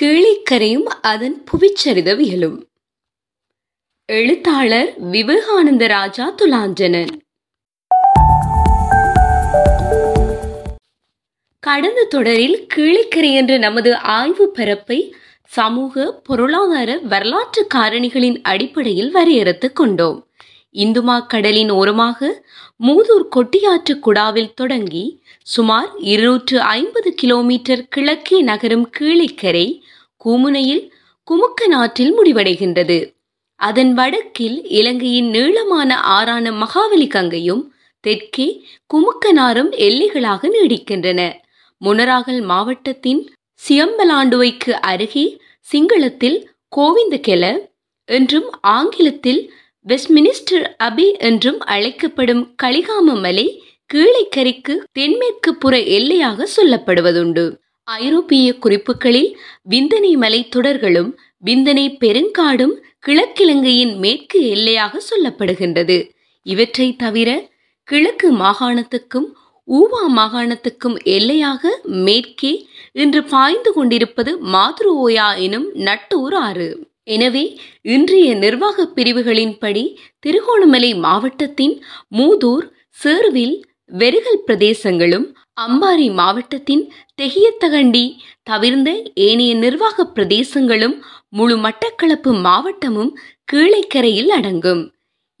கீழிக்கரையும் அதன் புவிச்சரிதவியலும் எழுத்தாளர் விவேகானந்த ராஜா துலாஞ்சனன். கடந்த தொடரில் கீழிக்கரை என்ற நமது ஆய்வு பரப்பை சமூக பொருளாதார வரலாற்று காரணிகளின் அடிப்படையில் வரையறுத்துக் கொண்டோம். இந்துமா கடலின் ஓரமாக மூதூர் கொட்டியாற்று குடாவில் தொடங்கி சுமார் இருநூற்று ஐம்பது கிலோமீட்டர் கிழக்கே நகரும் கீழிக்கரை கூமுனையில் குமுக்க நாற்றில் முடிவடைகின்றது. அதன் வடக்கில் இலங்கையின் நீளமான ஆறான மகாவலி கங்கையும் தெற்கே குமுக்கனாரும் எல்லைகளாக நீடிக்கின்றன. முனராகல் மாவட்டத்தின் சியம்பலாண்டுவைக்கு அருகே சிங்களத்தில் கோவிந்தகெல என்றும் ஆங்கிலத்தில் வெஸ்ட்மினிஸ்டர் அபி என்றும் அழைக்கப்படும் கலிகாம மலை கீழைக்கரைக்கு தென்மேற்கு புற எல்லையாக சொல்லப்படுவதுண்டு. ஐரோப்பிய குறிப்புகளில் விந்தனை மலைத்தொடர்களும் விந்தனை பெருங்காடும் கிழக்கிழங்கையின் மேற்கு எல்லையாக சொல்லப்படுகின்றது. இவற்றை தவிர கிழக்கு மாகாணத்துக்கும் ஊவா மாகாணத்துக்கும் எல்லையாக மேற்கே இன்று பாய்ந்து கொண்டிருப்பது மாதுருவோயா எனும் நட்டூர் ஆறு. எனவே இன்றைய நிர்வாக பிரிவுகளின்படி திருகோணமலை மாவட்டத்தின் மூதூர் சேர்வில் வெறுகல் பிரதேசங்களும் அம்பாறை மாவட்டத்தின் தெகியத்தகண்டி தவிர்ந்த ஏனைய நிர்வாக பிரதேசங்களும் முழு மட்டக்களப்பு மாவட்டமும் கீழைக்கரையில் அடங்கும்.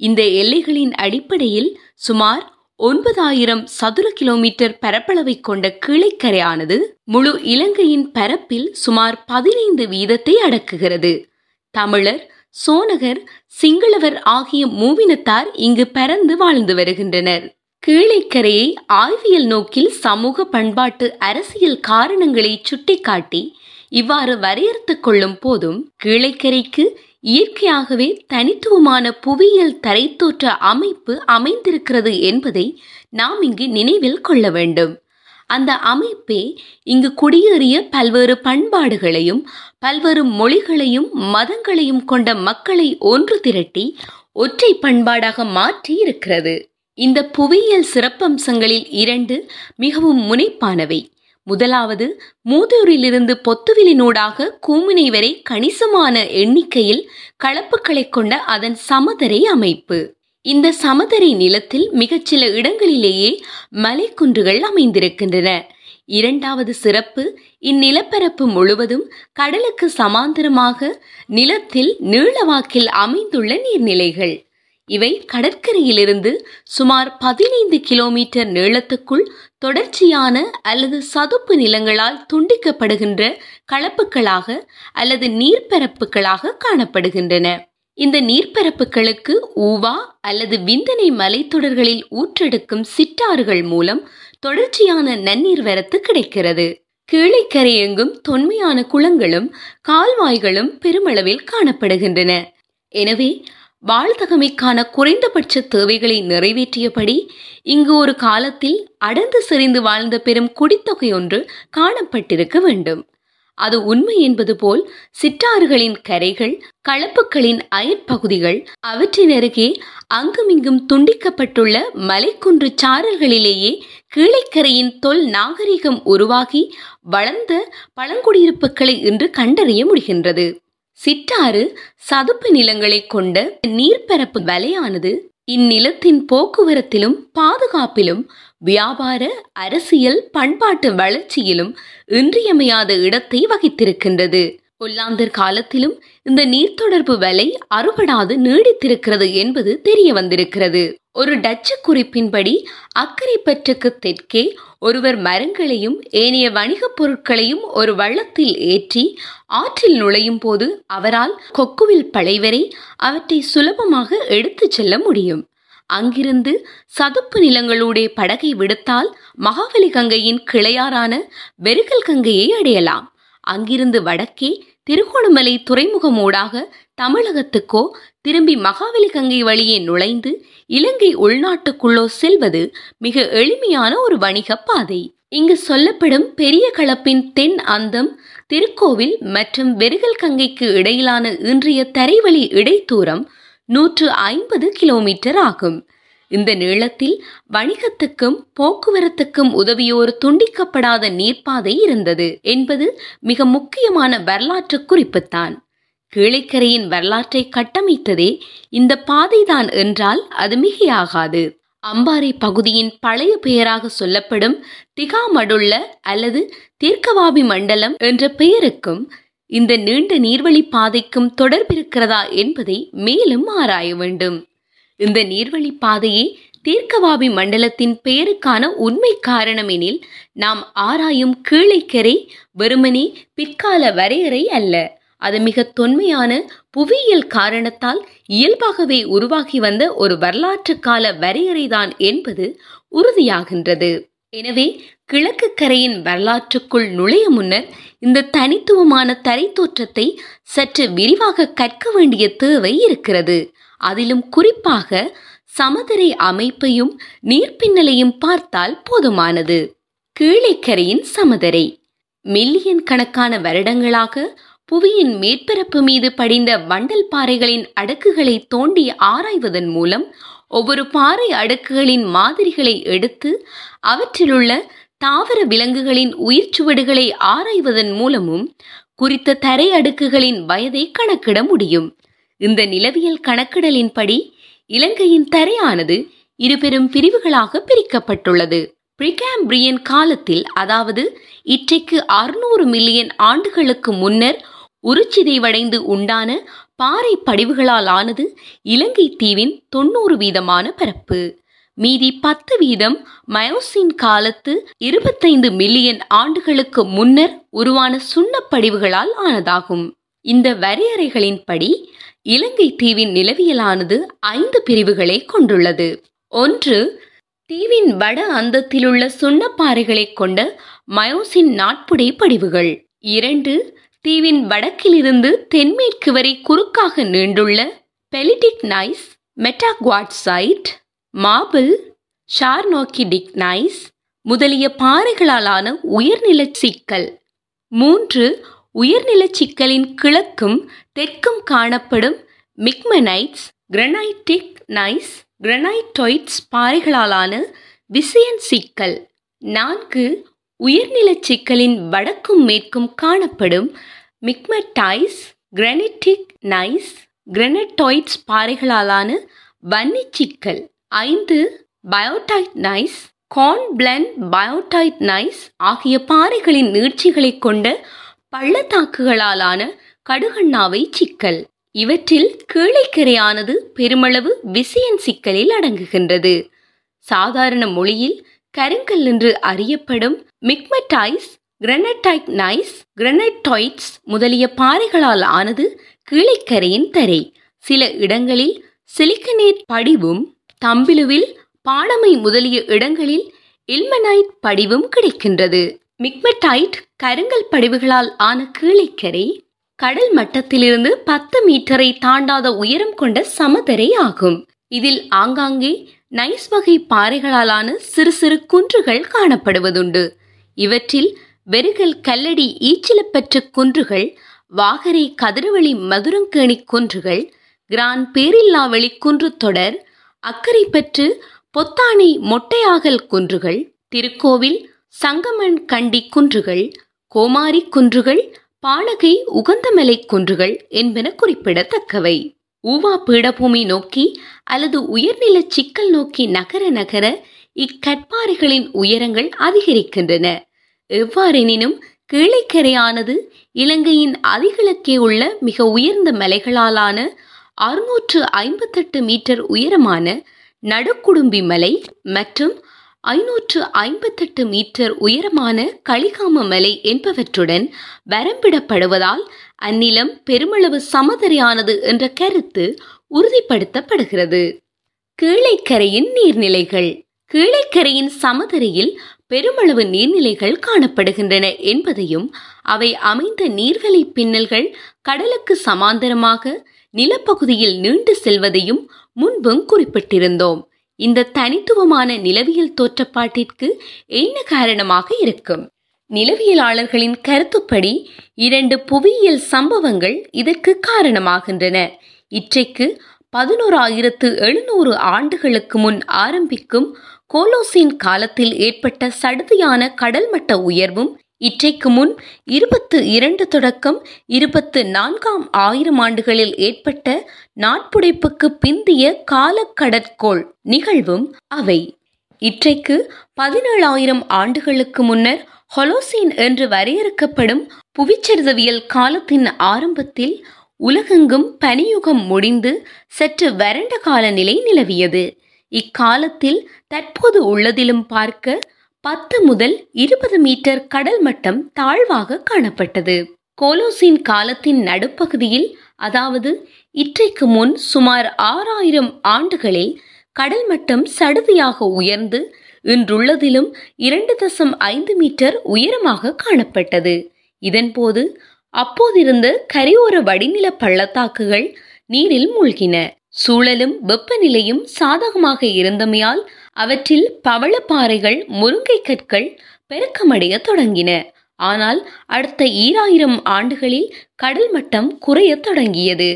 இந்த எல்லைகளின் அடிப்படையில் சுமார் ஒன்பதாயிரம் சதுர கிலோமீட்டர் பரப்பளவை கொண்ட கீழைக்கரையானது முழு இலங்கையின் பரப்பில் சுமார் பதினைந்து வீதத்தை அடக்குகிறது. தமிழர் சோனகர் சிங்களவர் ஆகிய மூவினத்தார் இங்கு பரந்து வாழ்ந்து வருகின்றனர். கீழைக்கரையை ஆய்வியல் நோக்கில் சமூக பண்பாட்டு அரசியல் காரணங்களை சுட்டிக்காட்டி இவ்வாறு வரையறுத்துக் கொள்ளும் போதும் கீழைக்கரைக்கு இயற்கையாகவே தனித்துவமான புவியியல் தரைத்தோற்ற அமைப்பு அமைந்திருக்கிறது என்பதை நாம் இங்கு நினைவில் கொள்ள வேண்டும். அந்த அமைப்பே இங்கு குடியேறிய பல்வேறு பண்பாடுகளையும் பல்வேறு மொழிகளையும் மதங்களையும் கொண்ட மக்களை ஒன்று திரட்டி ஒற்றை பண்பாடாக மாற்றி இருக்கிறது இந்த புவியியல் சிறப்பம்சங்களில் இரண்டு மிகவும் முனைப்பானவை. முதலாவது மூதூரிலிருந்து பொத்துவிலினூடாக கூமுனை வரை கணிசமான எண்ணிக்கையில் கலப்புகளை கொண்ட அதன் சமதரை அமைப்பு. இந்த சமதரை நிலத்தில் மிகச்சில இடங்களிலேயே மலைக்குன்றுகள் அமைந்திருக்கின்றன. இரண்டாவது சிறப்பு இந்நிலப்பரப்பு முழுவதும் கடலுக்கு சமாந்தரமாக நிலத்தில் நீளவாக்கில் அமைந்துள்ள நீர்நிலைகள். இவை கடற்கரையிலிருந்து சுமார் பதினைந்து கிலோமீட்டர் நீளத்துக்குள் தொடர்ச்சியான அல்லது சதுப்பு நிலங்களால் துண்டிக்கப்படுகின்ற களப்புகளாக அல்லது நீர்ப்பரப்புகளாக காணப்படுகின்றன. இந்த நீர்ப்பரப்புகளுக்கு ஊவா அல்லது விந்தனை மலைத்தொடர்களில் ஊற்றெடுக்கும் சிற்றாறுகள் மூலம் தொடர்ச்சியான நன்னீர் வரத்து கிடைக்கிறது. கீழைக்கரையெங்கும் தொன்மையான குளங்களும் கால்வாய்களும் பெருமளவில் காணப்படுகின்றன. எனவே வாழ்தகமைக்கான குறைந்தபட்ச தேவைகளை நிறைவேற்றியபடி இங்கு ஒரு காலத்தில் அடர்ந்து செறிந்து வாழ்ந்த பெரும் குடித்தொகை ஒன்று காணப்பட்டிருக்க வேண்டும். அது உண்மை என்பது போல் சிற்றாறுகளின் கரைகள் களப்புகளின் அயற்பகுதிகள் அவற்றின் அருகே அங்குமிங்கும் துண்டிக்கப்பட்டுள்ள மலைக்குன்று சாரல்களிலேயே கீழைக்கரையின் தொல் நாகரிகம் உருவாகி வளர்ந்த பழங்குடியிருப்புகளை இன்று கண்டறிய முடிகின்றது. சிற்றாறு சதுப்பு நிலங்களை கொண்ட நீர்ப்பரப்பு வலையானது இந்நிலத்தின் போக்குவரத்திலும் பாதுகாப்பிலும் வியாபார அரசியல் பண்பாட்டு வளர்ச்சியிலும் இன்றியமையாத இடத்தை வகித்திருக்கின்றது. ஒல்லாந்தர் காலத்திலும் இந்த நீர்த்தொடர்பு வலை அறுபடாது நீடித்திருக்கிறது என்பது தெரிய வந்திருக்கிறது. ஒரு டச்சு குறிப்பின்படி அக்கரைப்பற்றுக்கு தெற்கே ஒருவர் மரங்களையும் ஏனைய வணிகப் பொருட்களையும் ஒரு வள்ளத்தில் ஏற்றி ஆற்றில் நுழையும் போது அவரால் கொக்குவில் பழைவரை அவற்றை சுலபமாக எடுத்துச் செல்ல முடியும். அங்கிருந்து சதுப்பு நிலங்களூடே படகை விடுத்தால் மகாவலி கங்கையின் கிளையாறான வெறுகல் கங்கையை அடையலாம். அங்கிருந்து வடக்கே திருகோணமலை துறைமுகமூடாக தமிழகத்துக்கோ திரும்பி மகாவலி கங்கை வழியே நுழைந்து இலங்கை உள்நாட்டுக்குள்ளோ செல்வது மிக எளிமையான ஒரு வணிக பாதை. இங்கு சொல்லப்படும் பெரிய களப்பின் தென் அந்தம் திருக்கோவில் மற்றும் வெறுகல் கங்கைக்கு இடையிலான இன்றைய தரைவழி இடைத்தூரம் நூற்று ஐம்பது கிலோமீட்டர் ஆகும். இந்த நீளத்தில் வணிகத்துக்கும் போக்குவரத்துக்கும் உதவியோர் துண்டிக்கப்படாத நீர்ப்பாதை இருந்தது என்பது மிக முக்கியமான வரலாற்று குறிப்புத்தான். கீழைக்கரையின் வரலாற்றை கட்டமைத்ததே இந்த பாதைதான் என்றால் அது மிகையாகாது. அம்பாறை பகுதியின் பழைய பெயராக சொல்லப்படும் திகாமடுள்ள அல்லது தீர்க்கவாபி மண்டலம் என்ற பெயருக்கும் இந்த நீண்ட நீர்வழி பாதைக்கும் தொடர்பிருக்கிறதா என்பதை மேலும் ஆராய வேண்டும். இந்த நீர்வழி பாதையே தீர்க்கவாபி மண்டலத்தின் பெயருக்கான உண்மை காரணம் எனில் நாம் ஆராயும் கீழைக்கரை வெறுமனே பிற்கால வரையறை அல்ல. அது மிக தொன்மையான புவியியல் காரணத்தால் இயல்பாகவே உருவாகி வந்த ஒரு வரலாற்று கால வரையறைதான் என்பது உறுதியாகின்றது. எனவே கிழக்கு கரையின் வரலாற்றுக்குள் நுழைய முன்னர் இந்த தனித்துவமான தரை தோற்றத்தை சற்று விரிவாக கற்க வேண்டிய தேவை இருக்கிறது. அதிலும் குறிப்பாக சமதரை அமைப்பையும் நீர்ப்பின்னலையும் பார்த்தால் போதுமானது. கீழைக்கரையின் சமதரை. மில்லியன் கணக்கான வருடங்களாக புவியின் மேற்பரப்பு மீது படிந்த வண்டல் பாறைகளின் அடுக்குகளை தோண்டி ஆராய்வதன் மூலம் ஒவ்வொரு பாறை அடுக்குகளின் மாதிரிகளை எடுத்து அவற்றிலுள்ள தாவர விலங்குகளின் உயிர் சுவடுகளை ஆராய்வதன் மூலமும் குறித்த தரை அடுக்குகளின் வயதை கணக்கிட முடியும். இந்த நிலவியல் கணக்கிடலின்படி இலங்கையின் தரையானது இருபெரும் பிரிவுகளாக பிரிக்கப்பட்டுள்ளது. பிரிகாம்பிரியன் காலத்தில் அதாவது இற்றைக்கு அறுநூறு மில்லியன் ஆண்டுகளுக்கு முன்னர் உருச்சிதைவடைந்து உண்டான பாறை படிவுகளால் ஆனது இலங்கை தீவின் தொண்ணூறு வீதமான பரப்பு. மீதி பத்து வீதம் மயோசின் காலத்து இருபத்தைந்து மில்லியன் ஆண்டுகளுக்கு முன்னர் உருவான சுண்ணப்படிவுகளால் ஆனதாகும். இந்த வரையறைகளின்படி இலங்கை தீவின் நிலவியலானது ஐந்து பிரிவுகளை கொண்டுள்ளது. ஒன்று தீவின் வட அந்தத்திலுள்ள சுண்ணப்பாறைகளை கொண்ட மயோசின் நாட்புடை படிவுகள். இரண்டு தீவின் வடக்கிலிருந்து தென்மேற்கு வரை குறுக்காக நீண்டுள்ள pelitic gneiss metaquartzite marble charnockite gneiss முதலிய பாறைகளாலான உயர்நில சிக்கல். மூன்று உயர்நில சிக்கலின் கிழக்கும் தெற்கும் காணப்படும் மிக்மனைட்ஸ் கிரனைட்டிக் நைஸ் கிரனைட்டோய்ட்ஸ் பாறைகளாலான விசயன் சிக்கல். நான்கு உயர்நில சிக்கலின் வடக்கும் மேற்கும் காணப்படும் மிக்மடைஸ் கிரனிட்டிக் நைஸ் கிரனட்டோய்ட்ஸ் பாறைகளாலான வன்னி சிக்கல். ஐந்து biotite gneiss hornblende biotite gneiss ஆகிய பாறைகளின் நீட்சிகளை கொண்ட பள்ளத்தாக்குகளாலான கடுகண்ணாவை சிக்கல். இவற்றில் கீழைக்கரையானது பெருமளவு விசயன் சிக்கலில் அடங்குகின்றது. சாதாரண மொழியில் கருங்கல் என்று அறியப்படும் மிக்மடைஸ் கிரனடைட் நைஸ் கிரனட்டாய்ட்ஸ் முதலிய பாறைகளால் ஆனது கீழைக்கரையின் தரை. சில இடங்களில் சிலிக்கனேட் படிவும் தம்பிலுவில் பாடமை முதலிய இடங்களில் இல்மனைட் படிவும் கிடைக்கின்றது. மிக்மடைட் கருங்கல் படிவுகளால் ஆன கீழைக்கரை கடல் மட்டத்திலிருந்து பத்து மீட்டரை தாண்டாத உயரம் கொண்ட சமதரை ஆகும். இதில் ஆங்காங்கே நைஸ் வகை பாறைகளாலான சிறு சிறு குன்றுகள் காணப்படுவதுண்டு. இவற்றில் வெறுகல் கல்லடி ஈச்சிலப்பெற்ற குன்றுகள் வாகரை கதிரவழி மதுரங்கேணி குன்றுகள் கிரான் பேரில்லாவெளி குன்று தொடர் அக்கரைப்பற்று பொத்தானை மொட்டையாகல் குன்றுகள் திருக்கோவில் சங்கமன் கண்டி குன்றுகள் கோமாரி குன்றுகள் பாலகை உகந்தமலை குன்றுகள் என்பன குறிப்பிடத்தக்கவை. ஊவா பீடபூமி நோக்கி அல்லது உயர்நில சிக்கல் நோக்கி நகர நகர இக்கட்பாறைகளின் உயரங்கள் அதிகரிக்கின்றன. எவ்வாறெனினும் கீழைக்கரையானது இலங்கையின் அதிகிழக்கே உள்ள மிக உயர்ந்த மலைகளாலான அறுநூற்று ஐம்பத்தெட்டு மீட்டர் உயரமான நடுக்குடும்பி மலை மற்றும் ஐநூற்று ஐம்பத்தெட்டு மீட்டர் உயரமான களிகாம மலை என்பவற்றுடன் வரம்பிடப்படுவதால் அந்நிலம் பெருமளவு சமதரையானது என்ற கருத்து உறுதிப்படுத்தப்படுகிறது. கீழைக்கரையின் நீர்நிலைகள். கீழைக்கரையின் சமதரையில் பெருமளவு நீர்நிலைகள் காணப்படுகின்றன என்பதையும் அவை அமைந்த நீர்வழி பின்னல்கள் கடலுக்கு சமாந்தரமாக நிலப்பகுதியில் நீண்டு செல்வதையும் முன்பும் குறிப்பிட்டிருந்தோம். இந்த தனித்துவமான நிலவியல் தோற்றப்பாட்டிற்கு என்ன காரணமாக இருக்கும்? நிலவியலாளர்களின் கருத்துப்படி இரண்டு புவியியல் சம்பவங்கள் இதற்கு காரணமாகின்றன. இற்றைக்கு பதினோராயிரத்து எழுநூறு ஆண்டுகளுக்கு முன் ஆரம்பிக்கும் கோலோசின் காலத்தில் ஏற்பட்ட சடுதியான கடல்மட்ட உயர்வும் இற்றைக்கு முன் இருபத்து இரண்டு தொடக்கம் இருபத்து நான்காம் ஆயிரம் ஆண்டுகளில் ஏற்பட்ட நாட்புடைப்புக்கு பிந்திய காலக்கடற்கோள் நிகழ்வும் அவை. இற்றைக்கு பதினேழாயிரம் ஆண்டுகளுக்கு முன்னர் ஹொலோசீன் என்று வரையறுக்கப்படும் புவிச்சரிதவியல் காலத்தின் ஆரம்பத்தில் உலகெங்கும் பனியுகம் முடிந்து சற்று வறண்ட காலநிலை நிலவியது. இக்காலத்தில் தற்போது உள்ளதிலும் பார்க்க பத்து முதல் இருபது மீட்டர் கடல் மட்டம் தாழ்வாக காணப்பட்டது. கோலோசின் காலத்தின் நடுப்பகுதியில் அதாவது இற்றைக்கு முன் சுமார் ஆறாயிரம் ஆண்டுகளில் கடல் மட்டம் சடுதியாக உயர்ந்து இன்றுள்ளதிலும் இரண்டு தசம் ஐந்து மீட்டர் உயரமாக காணப்பட்டது. இதன்போது அப்போதிருந்த கரையோர வடிநில பள்ளத்தாக்குகள் நீரில் மூழ்கின. சூழலும் வெப்பநிலையும் சாதகமாக இருந்தமையால் அவற்றில் பவளப்பாறைகள் முருங்கை கற்கள் பெருக்கமடைய தொடங்கின. ஆனால் அடுத்த ஈராயிரம் ஆண்டுகளில் கடல் மட்டம் குறைய தொடங்கியது.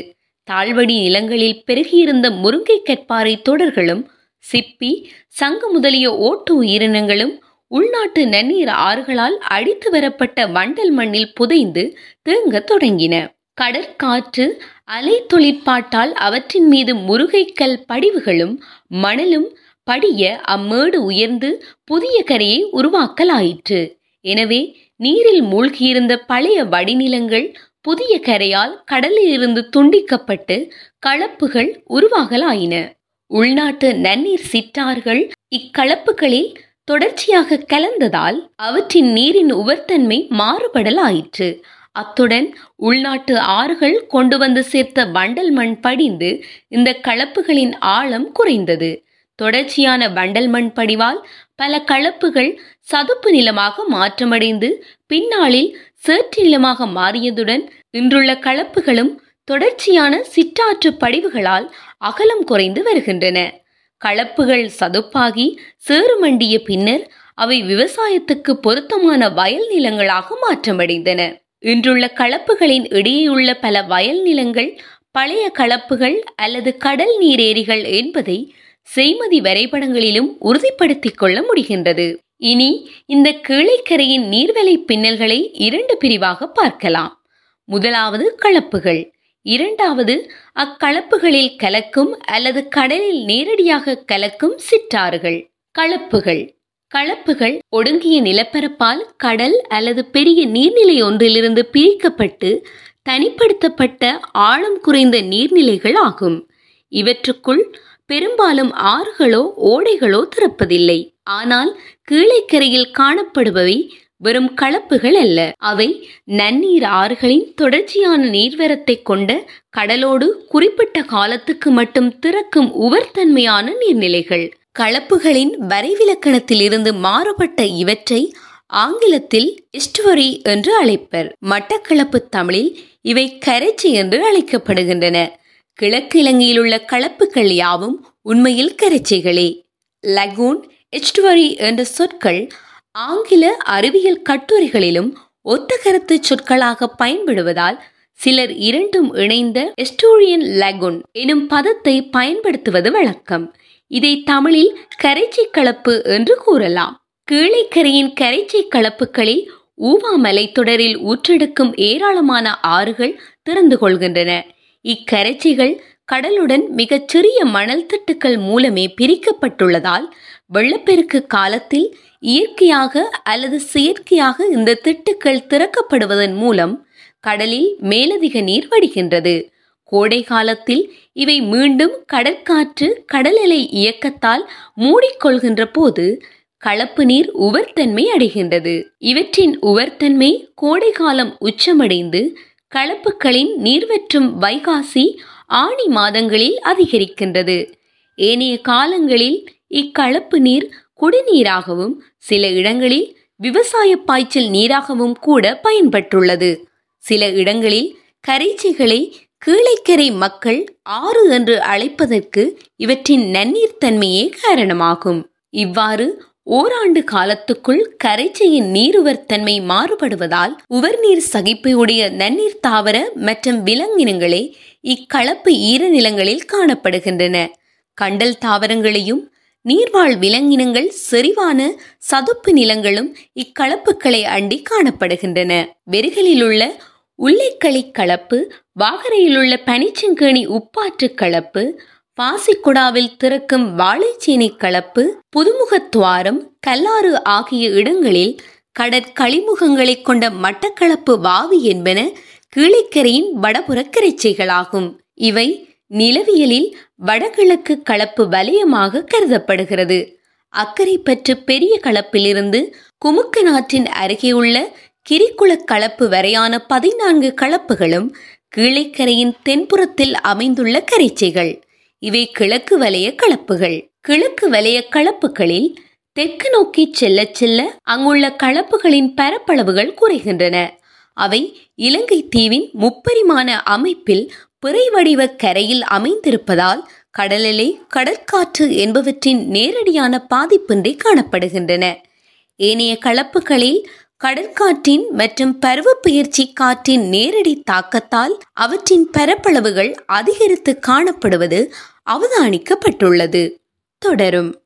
தாழ்வடி நிலங்களில் பெருகியிருந்த முருங்கை கற்பாறை தொடர்களும் சிப்பி சங்கு முதலிய ஓட்டு உயிரினங்களும் உள்நாட்டு நன்னீர் ஆறுகளால் அடித்து வரப்பட்ட வண்டல் மண்ணில் புதைந்து தேங்கத் தொடங்கின. கடற்காற்று அலை தொழிற்பாட்டால் அவற்றின் மீது முருகைக்கல் படிவுகளும் மணலும் படிய அம்மேடு உயர்ந்து புதிய கரையை உருவாக்கலாயிற்று. எனவே நீரில் மூழ்கியிருந்த பழைய வடிநிலங்கள் புதிய கரையால் கடலில் இருந்து துண்டிக்கப்பட்டு களப்புகள் உருவாகலாயின. உள்நாட்டு நன்னீர் சிற்றார்கள் இக்களப்புகளில் தொடர்ச்சியாக கலந்ததால் அவற்றின் நீரின் உவர்த்தன்மை மாறுபடலாயிற்று. அத்துடன் உள்நாட்டு ஆறுகள் கொண்டு வந்து சேர்த்த வண்டல் மண் படிந்து இந்த களப்புகளின் ஆழம் குறைந்தது. தொடர்ச்சியான வண்டல் மண் படிவால் பல களப்புகள் சதுப்பு நிலமாக மாற்றமடைந்து பின்னாளில் சேற்று நிலமாக மாறியதுடன் இன்றுள்ள களப்புகளும் தொடர்ச்சியான சிற்றாற்று படிவுகளால் அகலம் குறைந்து வருகின்றன. களப்புகள் சதுப்பாகி சேறுமண்டிய பின்னர் அவை விவசாயத்துக்கு பொருத்தமான வயல் நிலங்களாக மாற்றமடைந்தன. இன்றுள்ள களப்புகளின் இடையேயுள்ள பல வயல் நிலங்கள் பழைய களப்புகள் அல்லது கடல் நீரேரிகள் என்பதை செய்மதி வரைபடங்களிலும் உறுதிப்படுத்திக் கொள்ள முடிகின்றது. இனி இந்த கீழைக்கரையின் நீர்வலை பின்னல்களை இரண்டு பிரிவாக பார்க்கலாம். முதலாவது களப்புகள் இரண்டாவது அக்களப்புகளில் கலக்கும் அல்லது கடலில் நேரடியாக கலக்கும் சிற்றாறுகள். களப்புகள் களப்புகள் ஒடுங்கிய நிலப்பரப்பால் கடல் அல்லது பெரிய நீர்நிலை ஒன்றிலிருந்து பிரிக்கப்பட்டு தனிப்படுத்தப்பட்ட ஆழம் குறைந்த நீர்நிலைகள் ஆகும். இவற்றுக்குள் பெரும்பாலும் ஆறுகளோ ஓடைகளோ திறப்பதில்லை. ஆனால் கீழைக்கரையில் காணப்படுபவை வெறும் களப்புகள் அல்ல. அவை நன்னீர் ஆறுகளின் தொடர்ச்சியான நீர்வரத்தை கொண்ட கடலோடு குறிப்பிட்ட காலத்துக்கு மட்டும் திறக்கும் உவர்த்தன்மையான நீர்நிலைகள். களப்புகளின் வரைவிலக்கணத்திலிருந்து மாறுபட்ட இவற்றை ஆங்கிலத்தில் இஸ்டுவரி என்று அழைப்பர். மட்டக்களப்பு தமிழில் இவை கரைச்சி என்று அழைக்கப்படுகின்றன. கிழக்கு இலங்கையில் உள்ள கலப்புகள் யாவும் உண்மையில் கரைச்சிகளே. லகூன் எஸ்டுவரி என்ற சொற்கள் ஆங்கில அறிவியல் கட்டுரைகளிலும் ஒத்த கருத்து சொற்களாக பயன்படுவதால் சிலர் இரண்டும் இணைந்த எஸ்டோரியன் லகுன் எனும் பதத்தை பயன்படுத்துவது வழக்கம். இதை தமிழில் கரைச்சி கலப்பு என்று கூறலாம். கீழைக்கரையின் கரைச்சி கலப்புகளில் ஊவா மலைத்தொடரில் ஊற்றெடுக்கும் ஏராளமான ஆறுகள் திறந்து கொள்கின்றன. இக்கரைச்சிகள் கடலுடன் மிகச் சிறிய மணல் திட்டுக்கள் மூலமே பிரிக்கப்பட்டுள்ளதால் வெள்ளப்பெருக்கு காலத்தில் இயற்கையாக அல்லது செயற்கையாக இந்த திட்டுக்கள் திறக்கப்படுவதன் மூலம் கடலில் மேலதிக நீர் வடிகின்றது. கோடை காலத்தில் இவை மீண்டும் கடற்காற்று கடல் இயக்கத்தால் மூடிக்கொள்கின்ற போது கலப்பு நீர் உவர்த்தன்மை அடைகின்றது. இவற்றின் உவர்த்தன்மை கோடை காலம் உச்சமடைந்து கலப்புகளின் நீர்வற்றும் வைகாசி ஆணி மாதங்களில் அதிகரிக்கின்றது. ஏனைய காலங்களில் இக்களப்பு நீர் குடிநீராகவும் சில இடங்களில் விவசாய பாய்ச்சல் நீராகவும் கூட பயன்பட்டுள்ளது. சில இடங்களில் கரைச்சிகளை கீழைக்கரை மக்கள் ஆறு என்று அழைப்பதற்கு இவற்றின் நன்னீர் தன்மையே காரணமாகும். இவ்வாறு ஓராண்டு காலத்துக்குள் கரைச்சையின் நீருவர்த்தன்மை மாறுபடுவதால் உவர்நீர் சகிப்பையுடைய நன்னீர் தாவர மற்றும் விலங்கினங்களே இக்கலப்பு ஈரநிலங்களில் காணப்படுகின்றன. கண்டல் தாவரங்களையும் நீர்வாழ் விலங்கினங்கள் செறிவான சதுப்பு நிலங்களும் இக்கலப்புகளை அண்டி காணப்படுகின்றன. வெறுகளிலுள்ள உள்ளைக்களி கலப்பு வாகரையிலுள்ள பனிச்சங்கேணி உப்பாற்று கலப்பு பாசிக்குடாவில் திறக்கும் வாழைச்சேனி கலப்பு புதுமுகத்துவாரம் கல்லாறு ஆகிய இடங்களில் கடற்களிமுகங்களை கொண்ட மட்டக்களப்பு வாவி என்பன கீழிக்கரையின் வடபுறக்கரைச்சைகளாகும் இவை நிலவியலில் வடகிழக்கு கலப்பு வலயமாக கருதப்படுகிறது. அக்கறை பற்று பெரிய களப்பிலிருந்து குமுக்கநாற்றின் அருகே உள்ள கிரிக்குளக் களப்பு வரையான பதினான்கு களப்புகளும் கீழைக்கரையின் தென்புறத்தில் அமைந்துள்ள கரைச்சைகள். இவை கிழக்கு வலய களப்புகள் கிழக்கு வலய களப்புகளில் தெற்கு நோக்கி செல்ல செல்ல அங்குள்ள களப்புகளின் பரப்பளவுகள் குறைகின்றன. அவை இலங்கை தீவின் முப்பரிமாண அமைப்பில் பிறை வடிவ கரையில் அமைந்திருப்பதால் கடலிலே கடற்காற்று என்பவற்றின் நேரடியான பாதிப்பின்றி காணப்படுகின்றன. ஏனைய களப்புகளில் கடற்காற்றின் மற்றும் பருவப்பெயர்ச்சி காற்றின் நேரடி தாக்கத்தால் அவற்றின் பரப்பளவுகள் அதிகரித்து காணப்படுவது அவதானிக்கப்பட்டுள்ளது. தொடரும்.